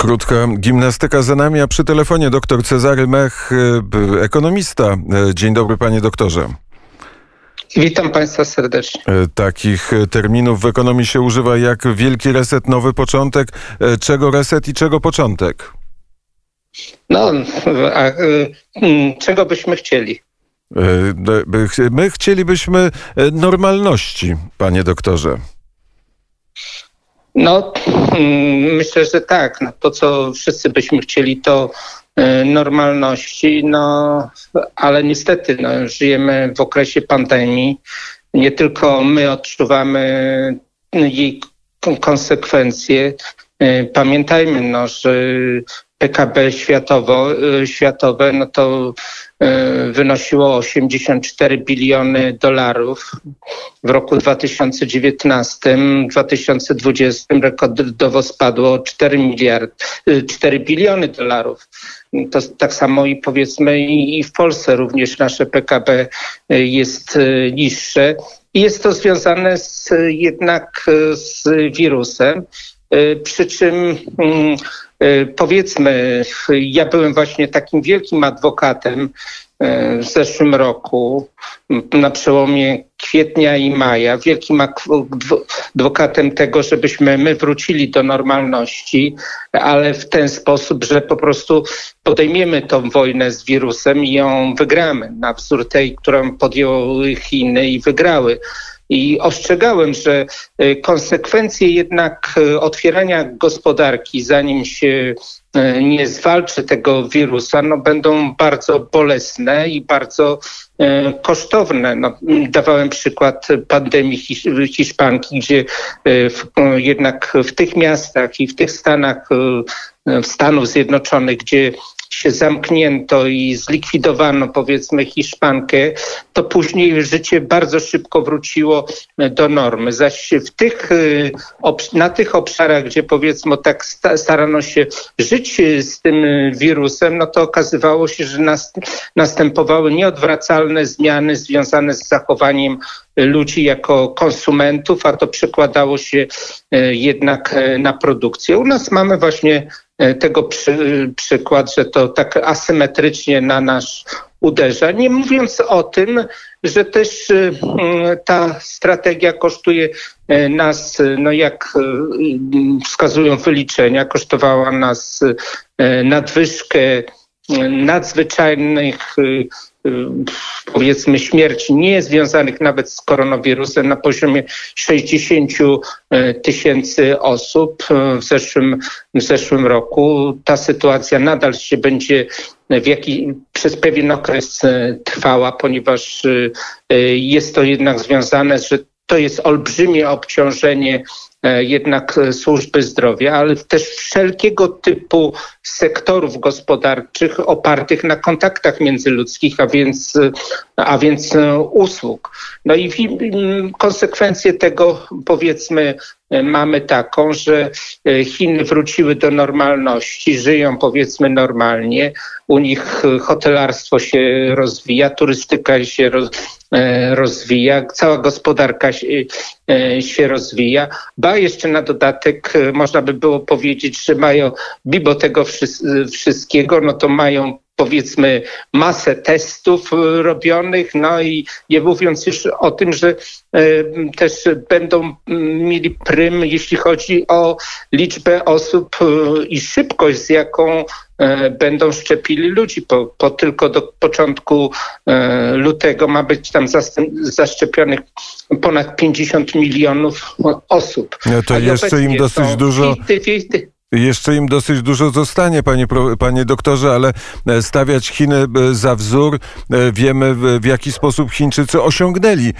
Krótka gimnastyka za nami, a przy telefonie dr Cezary Mech, e, ekonomista. E, dzień dobry panie doktorze. Witam Państwa serdecznie. Takich terminów w ekonomii się używa jak wielki reset, nowy początek. Czego reset i czego początek? No, a, mm, czego byśmy chcieli? My chcielibyśmy normalności, panie doktorze. No, myślę, że tak. No, to, co wszyscy byśmy chcieli, to e, normalności, no, ale niestety no, żyjemy w okresie pandemii. Nie tylko my odczuwamy jej konsekwencje. E, pamiętajmy, no, że PKB światowo, y, światowe, no to y, wynosiło 84 biliony dolarów w roku 2019. W 2020 rekordowo spadło 4 miliard, 4 biliony dolarów. To tak samo i powiedzmy i w Polsce również nasze PKB y, jest niższe. Jest to związane z, jednak z wirusem. Przy czym mm, powiedzmy, ja byłem właśnie takim wielkim adwokatem e, w zeszłym roku, na przełomie kwietnia i maja, wielkim adwokatem tego, żebyśmy my wrócili do normalności, ale w ten sposób, że po prostu podejmiemy tą wojnę z wirusem i ją wygramy, na wzór tej, którą podjęły Chiny i wygrały. I ostrzegałem, że e, konsekwencje jednak e, otwierania gospodarki, zanim się e, nie zwalczy tego wirusa, no będą bardzo bolesne i bardzo kosztowne. No, dawałem przykład pandemii Hiszpanki, gdzie w, jednak w tych miastach i w tych stanach Stanów Zjednoczonych, gdzie zamknięto i zlikwidowano powiedzmy Hiszpankę, to później życie bardzo szybko wróciło do normy. Zaś w tych, y, na tych obszarach, gdzie powiedzmy tak starano się żyć z tym wirusem, no to okazywało się, że następowały nieodwracalne zmiany związane z zachowaniem ludzi jako konsumentów, a to przekładało się jednak na produkcję. U nas mamy właśnie E, tego przy, przykład, że to tak asymetrycznie na nas uderza. Nie mówiąc o tym, że też e, ta strategia kosztuje e, nas, no jak wskazują wyliczenia, kosztowała nas nadwyżkę nadzwyczajnych powiedzmy śmierci nie związanych nawet z koronawirusem na poziomie 60 e, tysięcy osób w zeszłym, w zeszłym roku. Ta sytuacja nadal się będzie w jaki, przez pewien okres trwała, ponieważ jest to jednak związane, że to jest olbrzymie obciążenie jednak e, służby zdrowia, ale też wszelkiego typu sektorów gospodarczych opartych na kontaktach międzyludzkich, a więc, e, a więc usług. No i konsekwencje tego powiedzmy mamy taką, że Chiny wróciły do normalności, żyją powiedzmy normalnie, u nich hotelarstwo się rozwija, turystyka się rozwija, cała gospodarka się, się rozwija. Ba jeszcze na dodatek e, można by było powiedzieć, że mają mimo tego wszystkiego, no to mają powiedzmy masę testów e, robionych, no i nie mówiąc już o tym, że e, też będą mieli prym, jeśli chodzi o liczbę osób i szybkość, z jaką będą szczepili ludzi. Po, po tylko do początku lutego ma być tam zaszczepionych ponad 50 milionów osób. No to jeszcze im dosyć dużo... Jeszcze im dosyć dużo zostanie, panie, panie doktorze, ale e, stawiać Chiny e, za wzór, e, wiemy w jaki sposób Chińczycy osiągnęli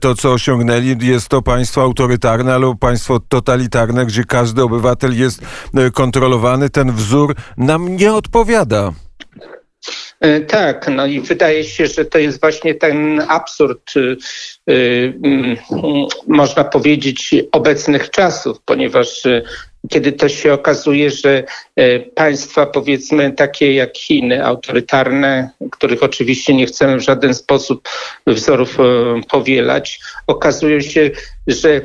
to, co osiągnęli. Jest to państwo autorytarne, ale państwo totalitarne, gdzie każdy obywatel jest kontrolowany. Ten wzór nam nie odpowiada. Tak, no i wydaje się, że to jest właśnie ten absurd, można powiedzieć, obecnych czasów, ponieważ kiedy to się okazuje, że e, państwa powiedzmy takie jak Chiny, autorytarne, których oczywiście nie chcemy w żaden sposób wzorów e, powielać, okazują się, że,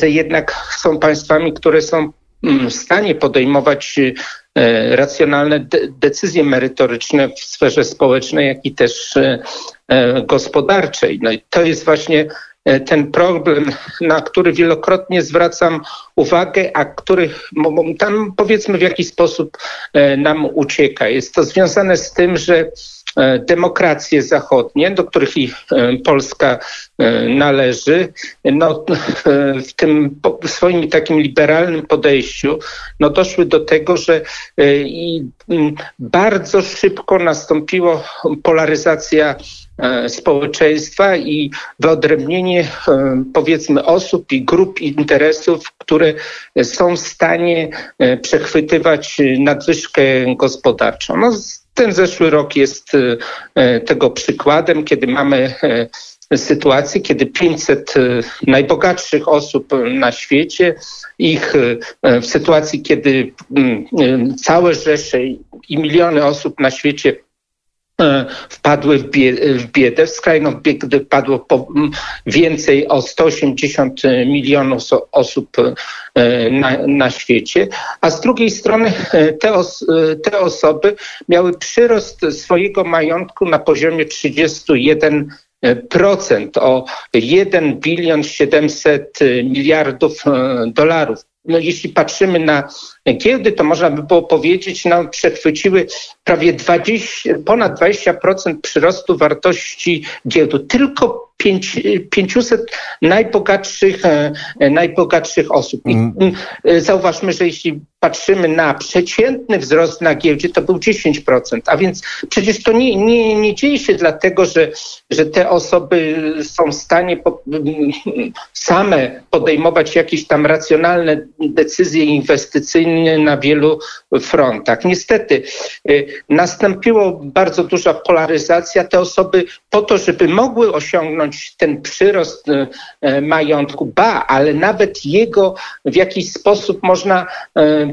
że jednak są państwami, które są mm, w stanie podejmować racjonalne decyzje merytoryczne w sferze społecznej, jak i też gospodarczej. No i to jest właśnie E, ten problem, na który wielokrotnie zwracam uwagę, a który tam powiedzmy w jakiś sposób e, nam ucieka. Jest to związane z tym, że e, demokracje zachodnie, do których i Polska należy, no, w tym swoim takim liberalnym podejściu no, doszły do tego, że bardzo szybko nastąpiła polaryzacja E, społeczeństwa i wyodrębnienie e, powiedzmy osób i grup interesów, które są w stanie e, przechwytywać nadwyżkę gospodarczą. No, ten zeszły rok jest tego przykładem, kiedy mamy sytuację, kiedy 500 najbogatszych osób na świecie, ich w sytuacji, kiedy mm, całe Rzesze i miliony osób na świecie E, wpadły w, w biedę, w skrajną biedę padło po, więcej o 180 milionów osób e, na, na świecie, a z drugiej strony e, te, os, te osoby miały przyrost swojego majątku na poziomie 31 procent o 1 bilion 700 miliardów dolarów no, jeśli patrzymy na giełdy, to można by było powiedzieć, no, przechwyciły prawie 20, ponad 20% przyrostu wartości giełdu. Tylko 500 najbogatszych, e, najbogatszych osób. I mm. e, zauważmy, że jeśli patrzymy na przeciętny wzrost na giełdzie, to był 10%. A więc przecież to nie, nie, nie dzieje się dlatego, że, że te osoby są w stanie po, same podejmować jakieś tam racjonalne decyzje inwestycyjne na wielu frontach. Niestety y, nastąpiło bardzo duża polaryzacja. Te osoby po to, żeby mogły osiągnąć ten przyrost y, y, majątku, ba, ale nawet jego w jakiś sposób można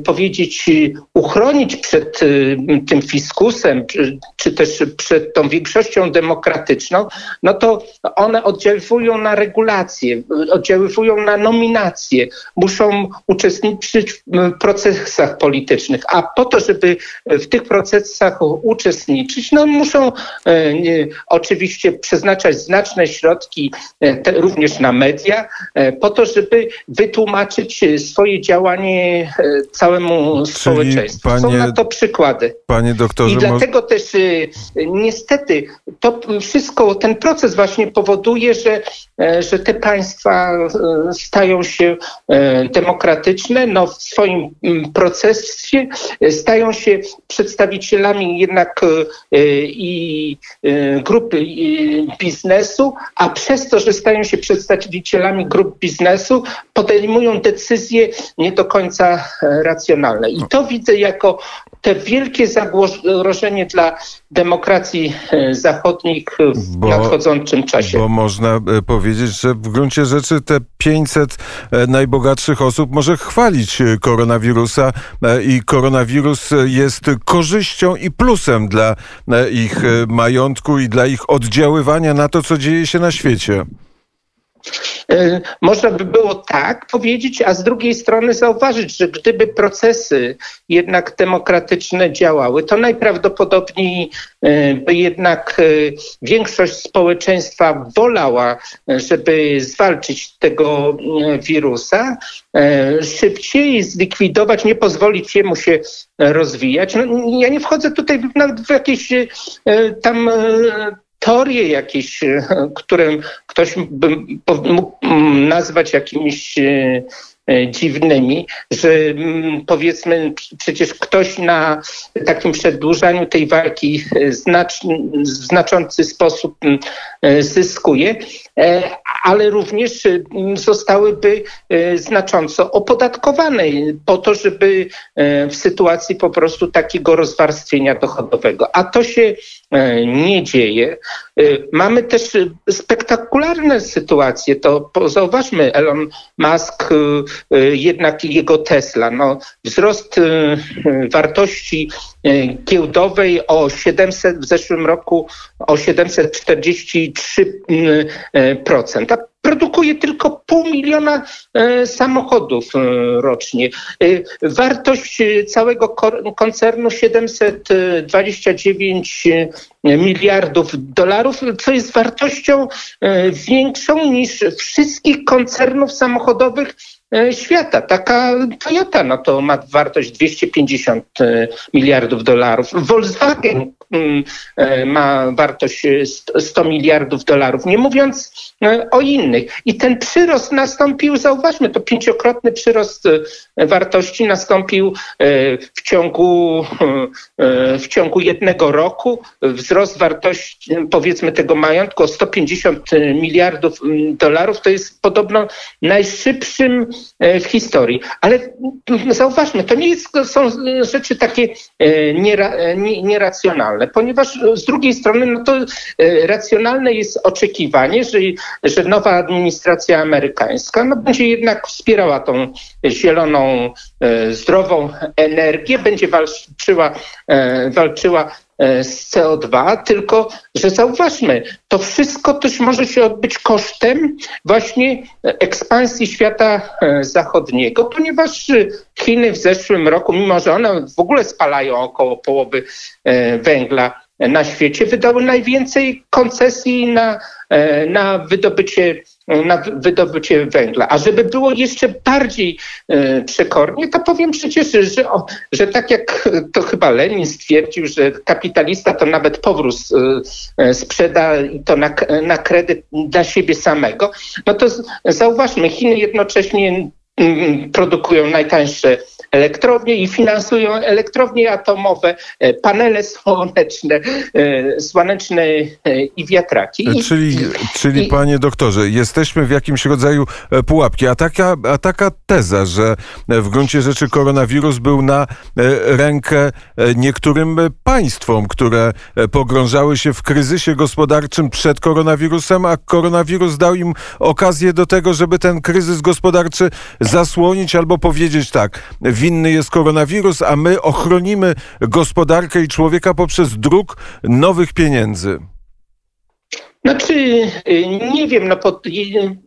powiedzieć uchronić przed tym fiskusem, czy, też przed tą większością demokratyczną, no to one oddziałują na regulacje, oddziałują na nominacje, muszą uczestniczyć w procesach politycznych, a po to, żeby w tych procesach uczestniczyć, no muszą e, oczywiście przeznaczać znaczne środki e, te, również na media, e, po to, żeby wytłumaczyć swoje działanie całemu społeczeństwu. Panie, Są na to przykłady. Panie doktorze, I dlatego też niestety to wszystko, ten proces właśnie powoduje, że, że te państwa stają się demokratyczne, no w swoim mm, procesie stają się przedstawicielami jednak e, i e, grupy biznesu, a przez to, że stają się przedstawicielami grup biznesu, podejmują decyzje nie do końca e, racjonalne. I to widzę jako te wielkie zagrożenie dla demokracji zachodnich w bo, nadchodzącym czasie. Bo można powiedzieć, że w gruncie rzeczy te 500 najbogatszych osób może chwalić koronawirusa i koronawirus jest korzyścią i plusem dla ich majątku i dla ich oddziaływania na to, co dzieje się na świecie. E, można by było tak powiedzieć, a z drugiej strony zauważyć, że gdyby procesy jednak demokratyczne działały, to najprawdopodobniej e, by jednak e, większość społeczeństwa wolała, żeby zwalczyć tego wirusa, szybciej zlikwidować, nie pozwolić jemu się rozwijać. No, ja nie wchodzę tutaj nawet w jakieś tam teorie jakieś, e, które ktoś by mógł mm, nazwać jakimiś e, e, dziwnymi, że mm, powiedzmy przecież ktoś na takim przedłużaniu tej walki w znaczący sposób mm, zyskuje, ale również zostałyby znacząco opodatkowane po to, żeby w sytuacji po prostu takiego rozwarstwienia dochodowego. A to się nie dzieje. Mamy też spektakularne sytuacje. To zauważmy, Elon Musk, jednak jego Tesla. No, wzrost wartości giełdowej o 700 w zeszłym roku o 743%. Produkuje tylko pół miliona e, samochodów e, rocznie. Wartość całego koncernu 729 miliardów dolarów, co jest wartością większą niż wszystkich koncernów samochodowych E, świata. Taka Toyota no to ma wartość 250 e, miliardów dolarów. Volkswagen mm, e, ma wartość 100 miliardów dolarów, nie mówiąc o innych. I ten przyrost nastąpił, zauważmy, to pięciokrotny przyrost wartości nastąpił w ciągu, w ciągu jednego roku. Wzrost wartości, powiedzmy, tego majątku o 150 miliardów mm, dolarów to jest podobno najszybszym E, w historii. Ale zauważmy, to nie jest, są rzeczy takie e, niera, e, nieracjonalne, ponieważ z drugiej strony no to racjonalne jest oczekiwanie, że, że nowa administracja amerykańska no będzie jednak wspierała tą zieloną, zdrową energię, będzie walczyła, walczyła E, z CO2, tylko że zauważmy, to wszystko też może się odbyć kosztem właśnie ekspansji świata e, zachodniego, ponieważ Chiny w zeszłym roku, mimo że one w ogóle spalają około połowy e, węgla na świecie, wydały najwięcej koncesji na, na wydobycie na wydobycie węgla. A żeby było jeszcze bardziej e, przekornie, to powiem przecież, że, że tak jak to chyba Lenin stwierdził, że kapitalista to nawet powrót e, e, sprzeda i to na, na kredyt dla siebie samego, no to zauważmy, Chiny jednocześnie produkują najtańsze elektrownie i finansują elektrownie atomowe, e, panele słoneczne, e, słoneczne e, i wiatraki. I, czyli, czyli i, panie doktorze, jesteśmy w jakimś rodzaju pułapki. A taka, a taka teza, że w gruncie rzeczy koronawirus był na rękę niektórym państwom, które pogrążały się w kryzysie gospodarczym przed koronawirusem, a koronawirus dał im okazję do tego, żeby ten kryzys gospodarczy zasłonić albo powiedzieć tak, winny jest koronawirus, a my ochronimy gospodarkę i człowieka poprzez druk nowych pieniędzy? Znaczy, y, nie wiem, no pod,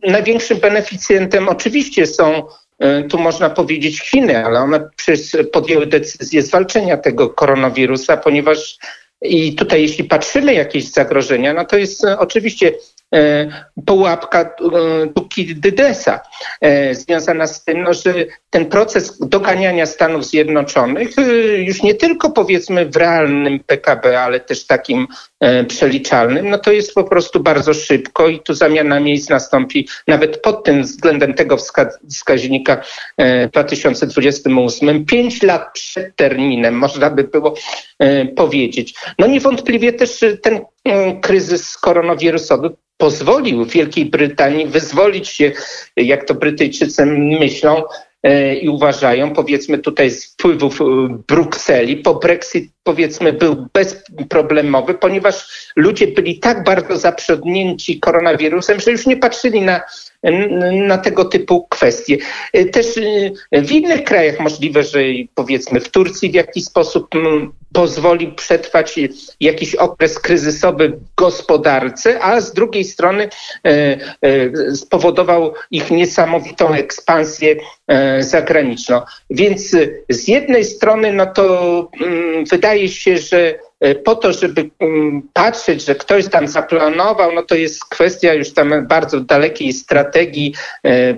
największym beneficjentem oczywiście są y, tu można powiedzieć Chiny, ale one przecież podjęły decyzję zwalczenia tego koronawirusa, ponieważ i tutaj jeśli patrzymy jakieś zagrożenia, no to jest y, oczywiście pułapka Tukidydesa e, związana z tym, no, że ten proces doganiania Stanów Zjednoczonych e, już nie tylko powiedzmy w realnym PKB, ale też takim przeliczalnym, no to jest po prostu bardzo szybko i tu zamiana miejsc nastąpi nawet pod tym względem tego wskaźnika w 2028, pięć lat przed terminem, można by było powiedzieć. No niewątpliwie też ten kryzys koronawirusowy pozwolił Wielkiej Brytanii wyzwolić się, jak to Brytyjczycy myślą, e, i uważają, powiedzmy tutaj z wpływów e, Brukseli, po Brexit powiedzmy był bezproblemowy, ponieważ ludzie byli tak bardzo zaprzednięci koronawirusem, że już nie patrzyli na, na tego typu kwestie. E, też w innych krajach możliwe, że powiedzmy w Turcji w jakiś sposób pozwoli przetrwać jakiś okres kryzysowy w gospodarce, a z drugiej strony e, e, spowodował ich niesamowitą ekspansję e, zagraniczną. Więc z jednej strony no to mm, wydaje się, że po to, żeby mm, patrzeć, że ktoś tam zaplanował, no to jest kwestia już tam bardzo dalekiej strategii,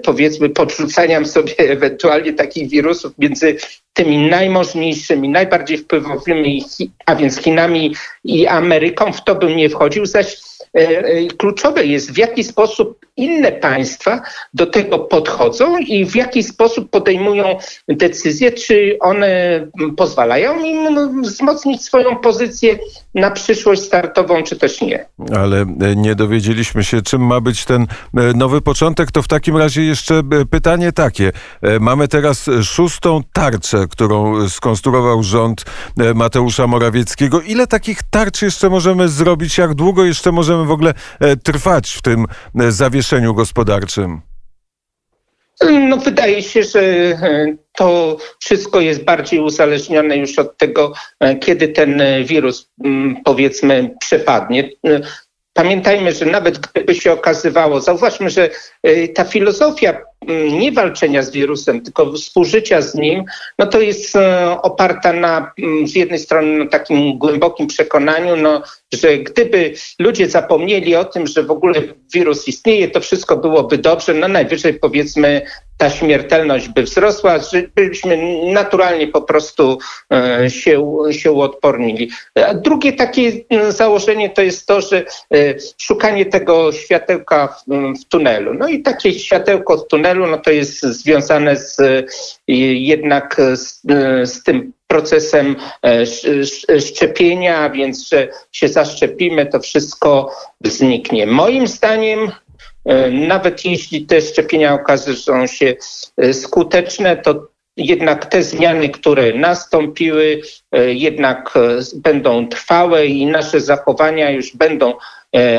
powiedzmy, podrzucania sobie ewentualnie takich wirusów między tymi najmożniejszymi, najbardziej wpływowymi, a więc Chinami i Ameryką, w to bym nie wchodził, zaś E, e, kluczowe jest, w jaki sposób inne państwa do tego podchodzą i w jaki sposób podejmują decyzje, czy one pozwalają im wzmocnić swoją pozycję na przyszłość startową, czy też nie. Ale e, nie dowiedzieliśmy się, czym ma być ten nowy początek. To w takim razie jeszcze pytanie takie. Mamy teraz szóstą tarczę, którą skonstruował rząd Mateusza Morawieckiego. Ile takich tarcz jeszcze możemy zrobić? Jak długo jeszcze możemy w ogóle e, trwać w tym e, zawieszeniu gospodarczym? No, wydaje się, że e, to wszystko jest bardziej uzależnione już od tego, kiedy ten wirus, powiedzmy, przepadnie. pamiętajmy, że nawet gdyby się okazywało, zauważmy, że ta filozofia Mm, nie walczenia z wirusem, tylko współżycia z nim, no to jest e, oparta na mm, z jednej strony na takim głębokim przekonaniu, no, że gdyby ludzie zapomnieli o tym, że w ogóle wirus istnieje, to wszystko byłoby dobrze. No najwyżej powiedzmy ta śmiertelność by wzrosła, żebyśmy naturalnie po prostu e, się, się uodpornili. A drugie takie mm, założenie to jest to, że e, szukanie tego światełka w, tunelu. No i takie światełko w tunelu no to jest związane z, jednak z, z tym procesem e, szczepienia, więc że się zaszczepimy, to wszystko zniknie. Moim zdaniem e, nawet jeśli te szczepienia okażą się e, skuteczne, to jednak te zmiany, które nastąpiły, jednak będą trwałe i nasze zachowania już będą,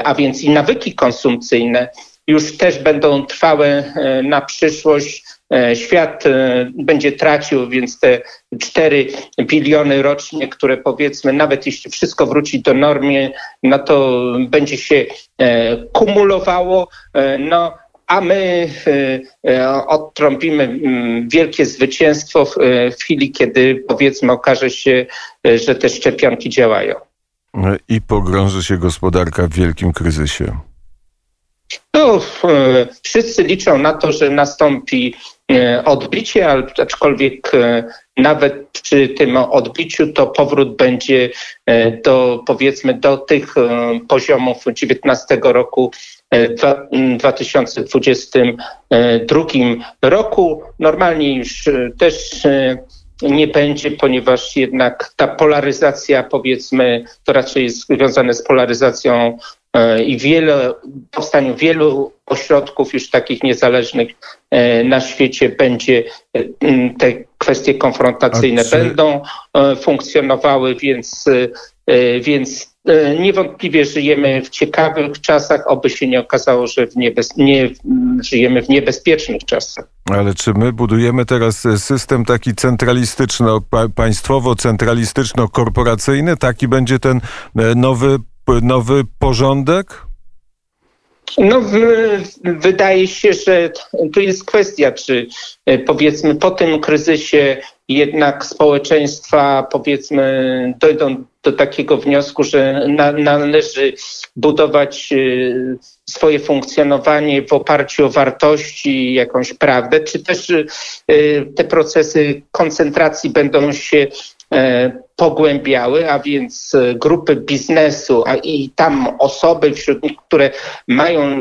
a więc i nawyki konsumpcyjne już też będą trwałe e, na przyszłość. E, świat e, będzie tracił, więc te 4 biliony rocznie, które powiedzmy, nawet jeśli wszystko wróci do normy, no to będzie się kumulowało. No, a my odtrąbimy mm, wielkie zwycięstwo w chwili, kiedy powiedzmy okaże się, że te szczepionki działają. I pogrąży się gospodarka w wielkim kryzysie. No, e, wszyscy liczą na to, że nastąpi e, odbicie, aczkolwiek e, nawet przy tym odbiciu to powrót będzie do powiedzmy do tych poziomów 19 roku w 2022 roku. Normalnie już też nie będzie, ponieważ jednak ta polaryzacja, powiedzmy, to raczej jest związane z polaryzacją i wiele, powstaniu wielu ośrodków już takich niezależnych e, na świecie będzie, e, te kwestie konfrontacyjne czy... będą funkcjonowały, więc, więc niewątpliwie żyjemy w ciekawych czasach, oby się nie okazało, że w niebez... nie żyjemy w niebezpiecznych czasach. Ale czy my budujemy teraz system taki centralistyczno-państwowo-centralistyczno-korporacyjny? Taki będzie ten nowy nowy porządek? No, wydaje się, że tu jest kwestia, czy e, powiedzmy po tym kryzysie jednak społeczeństwa powiedzmy dojdą do takiego wniosku, że na, należy budować e, swoje funkcjonowanie w oparciu o wartości, jakąś prawdę, czy też e, te procesy koncentracji będą się pogłębiały, a więc e, grupy biznesu, a i tam osoby wśród nich, które mają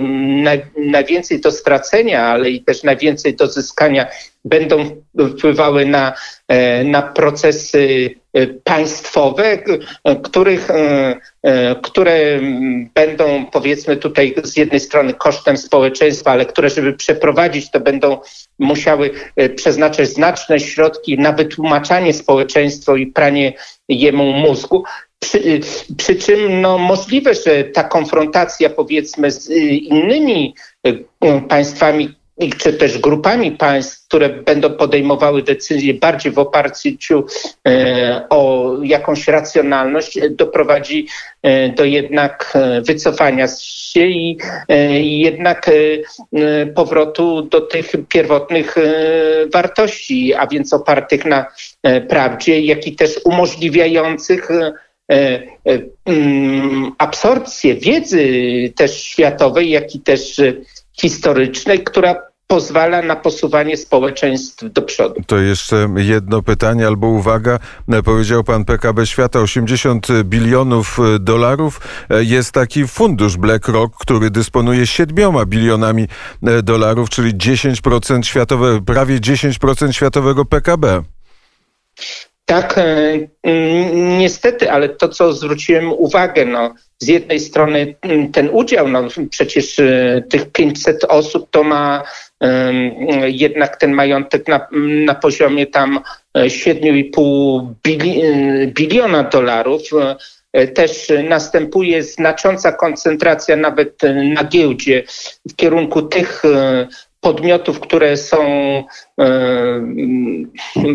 najwięcej do stracenia, ale i też najwięcej do zyskania, będą wpływały na, e, na procesy państwowe, których, które będą powiedzmy tutaj z jednej strony kosztem społeczeństwa, ale które żeby przeprowadzić to będą musiały przeznaczać znaczne środki na wytłumaczanie społeczeństwo i pranie jemu mózgu. Przy, przy czym no, możliwe, że ta konfrontacja powiedzmy z innymi państwami czy też grupami państw, które będą podejmowały decyzje bardziej w oparciu e, o jakąś racjonalność, doprowadzi e, do jednak e, wycofania się i jednak powrotu do tych pierwotnych wartości, a więc opartych na prawdzie, jak i też umożliwiających absorpcję wiedzy też światowej, jak i też historycznej, która pozwala na posuwanie społeczeństw do przodu. To jeszcze jedno pytanie albo uwaga. Powiedział pan PKB Świata 80 bilionów dolarów. Jest taki fundusz BlackRock, który dysponuje 7 bilionami dolarów, czyli 10% światowe, prawie 10% światowego PKB. Tak, e, niestety, ale to, co zwróciłem uwagę, no, z jednej strony ten udział, no, przecież e, tych 500 osób to ma jednak ten majątek na, na poziomie tam 7,5 bili, biliona dolarów. E, też następuje znacząca koncentracja nawet na giełdzie w kierunku tych podmiotów, które są e,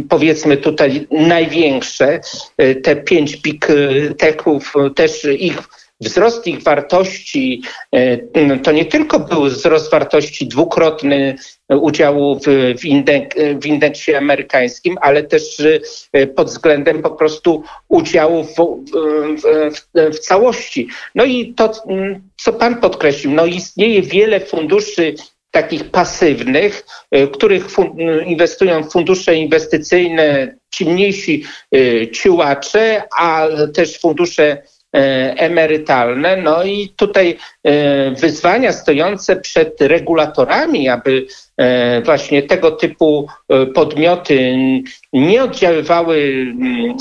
powiedzmy tutaj największe, e, te pięć big techów, też ich wzrost ich wartości to nie tylko był wzrost wartości dwukrotny udziału w, w, indek, w indeksie amerykańskim, ale też pod względem po prostu udziału w, w, w całości. No i to, co pan podkreślił, no istnieje wiele funduszy takich pasywnych, y, których y, inwestują fundusze inwestycyjne, ci mniejsi y, ciułacze, a też fundusze emerytalne. No i tutaj wyzwania stojące przed regulatorami, aby właśnie tego typu podmioty nie oddziaływały mm,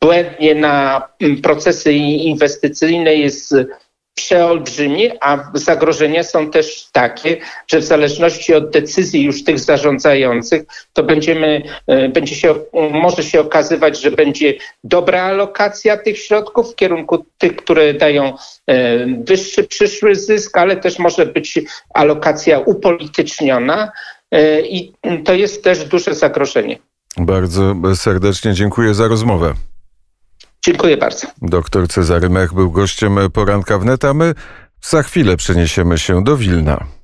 błędnie na mm, procesy inwestycyjne jest przeolbrzymi, a zagrożenia są też takie, że w zależności od decyzji już tych zarządzających, to będziemy, e, będzie się, może się okazywać, że będzie dobra alokacja tych środków w kierunku tych, które dają e, wyższy przyszły zysk, ale też może być alokacja upolityczniona e, i to jest też duże zagrożenie. Bardzo serdecznie dziękuję za rozmowę. Dziękuję bardzo. Doktor Cezary Mech był gościem poranka wnet, a my za chwilę przeniesiemy się do Wilna.